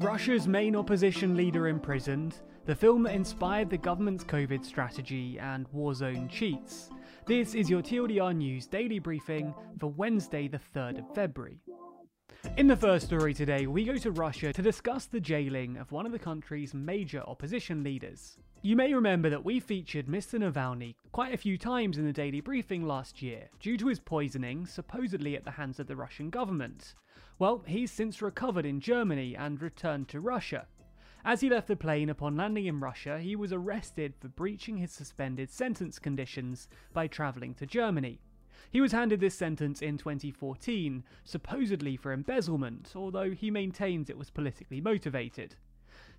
Russia's main opposition leader imprisoned, the film that inspired the government's COVID strategy, and Warzone cheats. This is your TLDR News daily briefing for Wednesday, the 3rd of February. In the first story today, we go to Russia to discuss the jailing of one of the country's major opposition leaders. You may remember that we featured Mr. Navalny quite a few times in the daily briefing last year due to his poisoning, supposedly at the hands of the Russian government. Well, he's since recovered in Germany and returned to Russia. As he left the plane upon landing in Russia, he was arrested for breaching his suspended sentence conditions by travelling to Germany. He was handed this sentence in 2014, supposedly for embezzlement, although he maintains it was politically motivated.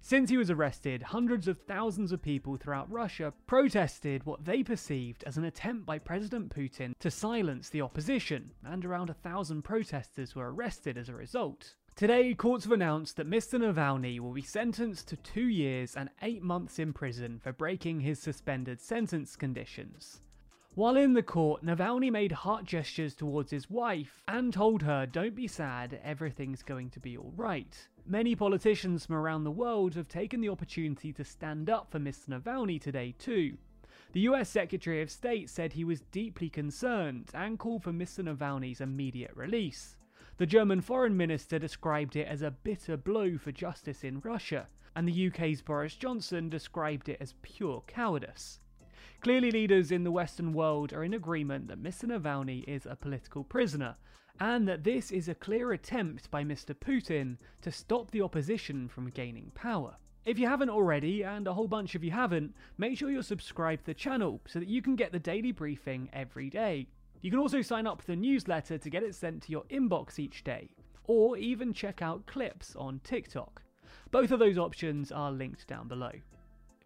Since he was arrested, hundreds of thousands of people throughout Russia protested what they perceived as an attempt by President Putin to silence the opposition, and around a thousand protesters were arrested as a result. Today, courts have announced that Mr. Navalny will be sentenced to two years and eight months in prison for breaking his suspended sentence conditions. While in the court, Navalny made heart gestures towards his wife and told her, Don't be sad, everything's going to be alright. Many politicians from around the world have taken the opportunity to stand up for Mr. Navalny today, too. The US Secretary of State said he was deeply concerned and called for Mr. Navalny's immediate release. The German Foreign Minister described it as a bitter blow for justice in Russia, and the UK's Boris Johnson described it as pure cowardice. Clearly, leaders in the Western world are in agreement that Mr. Navalny is a political prisoner, and that this is a clear attempt by Mr. Putin to stop the opposition from gaining power. If you haven't already, and a whole bunch of you haven't, make sure you're subscribed to the channel so that you can get the daily briefing every day. You can also sign up for the newsletter to get it sent to your inbox each day, or even check out clips on TikTok. Both of those options are linked down below.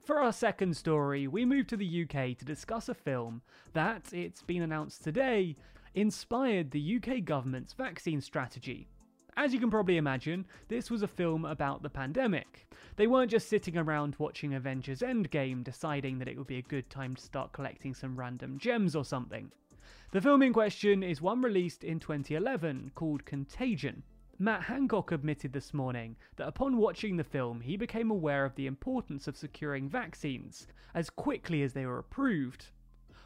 For our second story, we move to the UK to discuss a film that, it's been announced today, inspired the UK government's vaccine strategy. As you can probably imagine, this was a film about the pandemic. They weren't just sitting around watching Avengers Endgame deciding that it would be a good time to start collecting some random gems or something. The film in question is one released in 2011 called Contagion, Matt Hancock admitted this morning that upon watching the film, he became aware of the importance of securing vaccines as quickly as they were approved.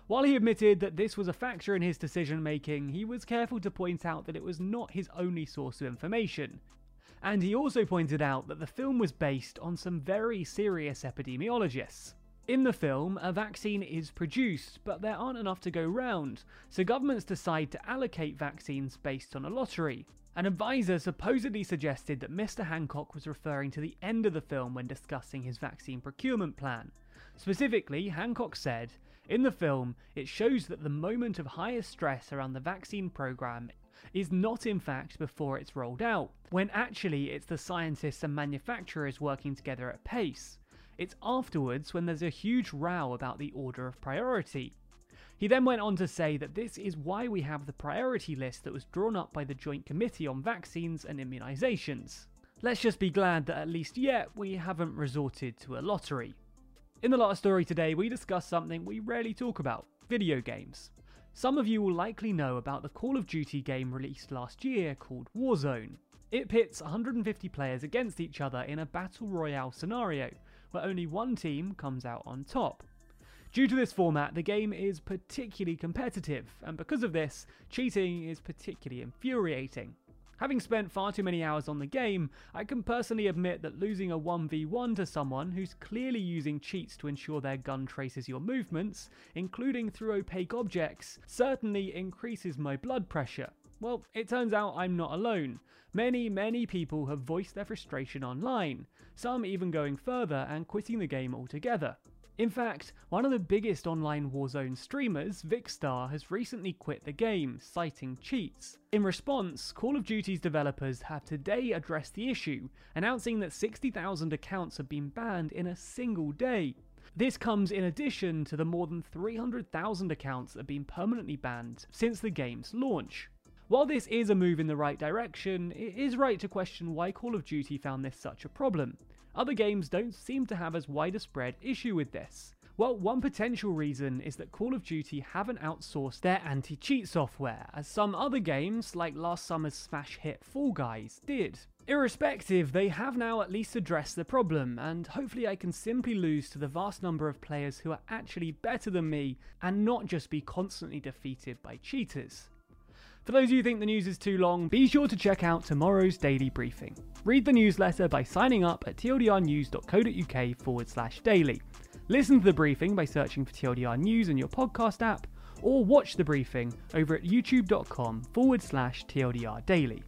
While he admitted that this was a factor in his decision making, he was careful to point out that it was not his only source of information. And he also pointed out that the film was based on some very serious epidemiologists. In the film, a vaccine is produced, but there aren't enough to go round, so governments decide to allocate vaccines based on a lottery. An advisor supposedly suggested that Mr. Hancock was referring to the end of the film when discussing his vaccine procurement plan. Specifically, Hancock said, In the film, it shows that the moment of highest stress around the vaccine program is not in fact before it's rolled out, when actually it's the scientists and manufacturers working together at pace. It's afterwards when there's a huge row about the order of priority. He then went on to say that this is why we have the priority list that was drawn up by the Joint Committee on Vaccines and Immunisations. Let's just be glad that at least yet we haven't resorted to a lottery. In the last story today, we discuss something we rarely talk about video games. Some of you will likely know about the Call of Duty game released last year called Warzone. It pits 150 players against each other in a battle royale scenario, where only one team comes out on top. Due to this format, the game is particularly competitive, and because of this, cheating is particularly infuriating. Having spent far too many hours on the game, I can personally admit that losing a 1v1 to someone who's clearly using cheats to ensure their gun traces your movements, including through opaque objects, certainly increases my blood pressure. Well, it turns out I'm not alone. Many, many people have voiced their frustration online, some even going further and quitting the game altogether. In fact, one of the biggest online Warzone streamers, Vikkstar, has recently quit the game, citing cheats. In response, Call of Duty's developers have today addressed the issue, announcing that 60,000 accounts have been banned in a single day. This comes in addition to the more than 300,000 accounts that have been permanently banned since the game's launch. While this is a move in the right direction, it is right to question why Call of Duty found this such a problem. Other games don't seem to have as wide a spread issue with this. Well, one potential reason is that Call of Duty haven't outsourced their anti cheat software, as some other games, like last summer's smash hit Fall Guys, did. Irrespective, they have now at least addressed the problem, and hopefully I can simply lose to the vast number of players who are actually better than me and not just be constantly defeated by cheaters. For those of you who think the news is too long, be sure to check out tomorrow's daily briefing. Read the newsletter by signing up at tldrnews.co.uk forward slash daily. Listen to the briefing by searching for TLDR News in your podcast app, or watch the briefing over at youtube.com forward slash TLDR daily.